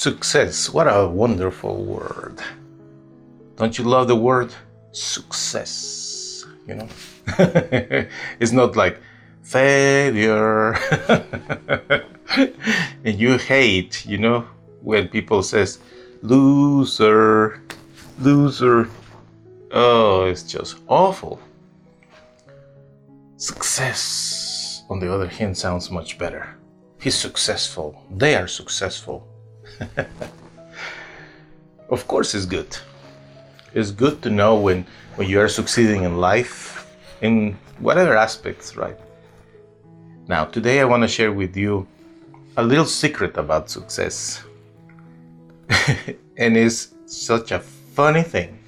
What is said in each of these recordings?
Success, what a wonderful word. Don't you love the word success? You know, it's not like failure. and you hate, you know, when people says loser, loser. Oh, it's just awful. Success, on the other hand, sounds much better. He's successful. They are successful. of course, it's good. It's good to know when, when you are succeeding in life, in whatever aspects, right? Now, today I want to share with you a little secret about success. and it's such a funny thing.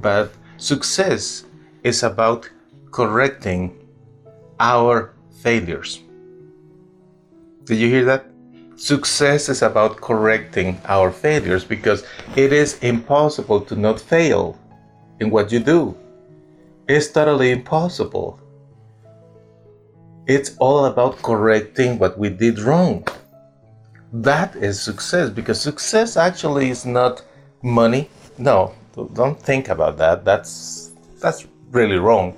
But success is about correcting our failures. Did you hear that? Success is about correcting our failures because it is impossible to not fail in what you do. It's totally impossible. It's all about correcting what we did wrong. That is success because success actually is not money. No, don't think about that. That's that's really wrong.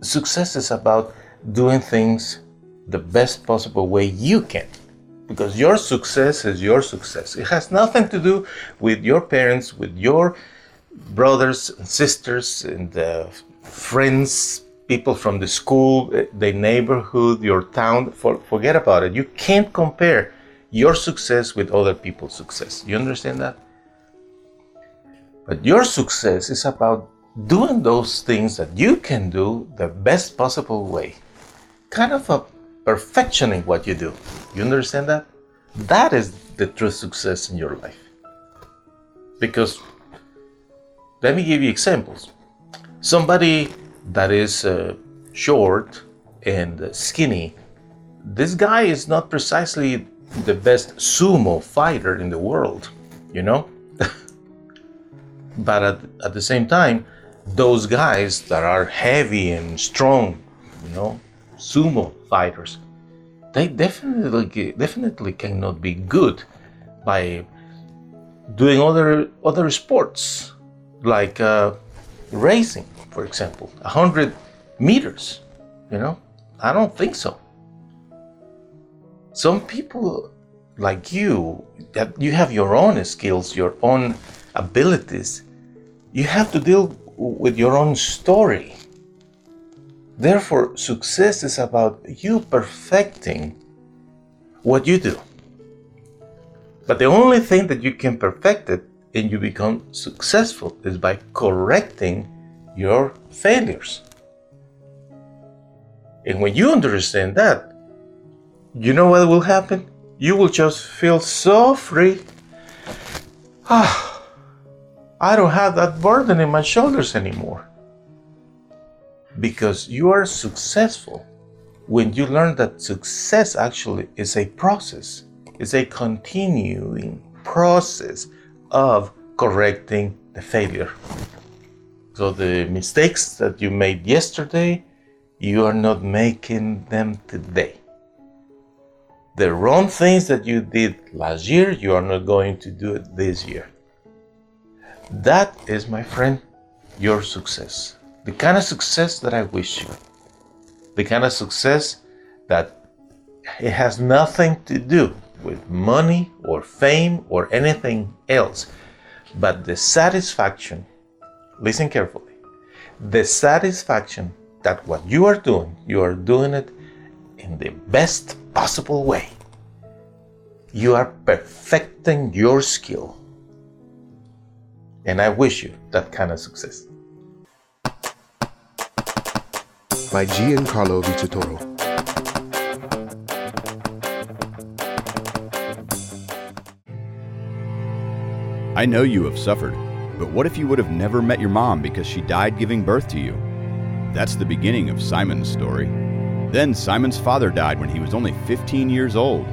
Success is about doing things the best possible way you can because your success is your success. It has nothing to do with your parents, with your brothers and sisters and the friends, people from the school, eh, the neighborhood, your town. For, forget about it. You can't compare your success with other people's success. You understand that? But your success is about doing those things that you can do the best possible way. Kind of a perfectioning what you do. You understand that? That is the true success in your life. Because let me give you examples. Somebody that is uh, short and skinny, this guy is not precisely the best sumo fighter in the world, you know? but at, at the same time, those guys that are heavy and strong, you know, sumo fighters, they definitely definitely cannot be good by doing other other sports like uh, racing, for example, hundred meters. You know, I don't think so. Some people like you that you have your own skills, your own abilities. You have to deal with your own story Therefore, success is about you perfecting what you do. But the only thing that you can perfect it and you become successful is by correcting your failures. And when you understand that, you know what will happen? You will just feel so free. Ah, I don't have that burden in my shoulders anymore because you are successful when you learn that success actually is a process, it's a continuing process of correcting the failure. So the mistakes that you made yesterday, you are not making them today. The wrong things that you did last year, you are not going to do it this year. That is, my friend, your success the kind of success that I wish you, the kind of success that it has nothing to do with money or fame or anything else, but the satisfaction, listen carefully, the satisfaction that what you are doing, you are doing it in the best possible way. You are perfecting your skill. And I wish you that kind of success by Giancarlo Vitatoro. I know you have suffered, but what if you would have never met your mom because she died giving birth to you? That's the beginning of Simon's story. Then Simon's father died when he was only 15 years old.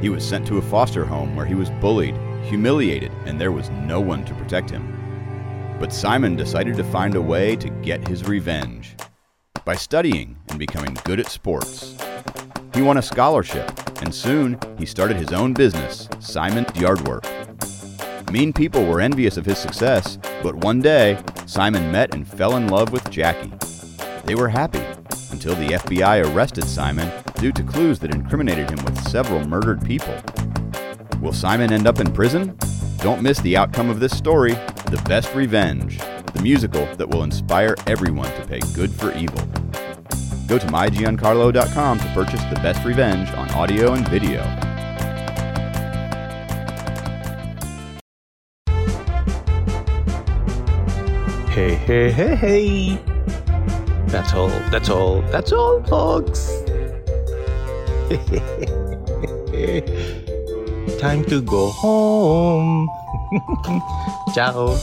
He was sent to a foster home where he was bullied, humiliated, and there was no one to protect him. But Simon decided to find a way to get his revenge by studying and becoming good at sports. He won a scholarship, and soon he started his own business, Simon's Yardwork. Mean people were envious of his success, but one day, Simon met and fell in love with Jackie. They were happy until the FBI arrested Simon due to clues that incriminated him with several murdered people. Will Simon end up in prison? Don't miss the outcome of this story The Best Revenge, the musical that will inspire everyone to pay good for evil. Go to mygiancarlo.com to purchase The Best Revenge on audio and video. Hey, hey, hey, hey. That's all, that's all, that's all, folks. Time to go home. Ciao.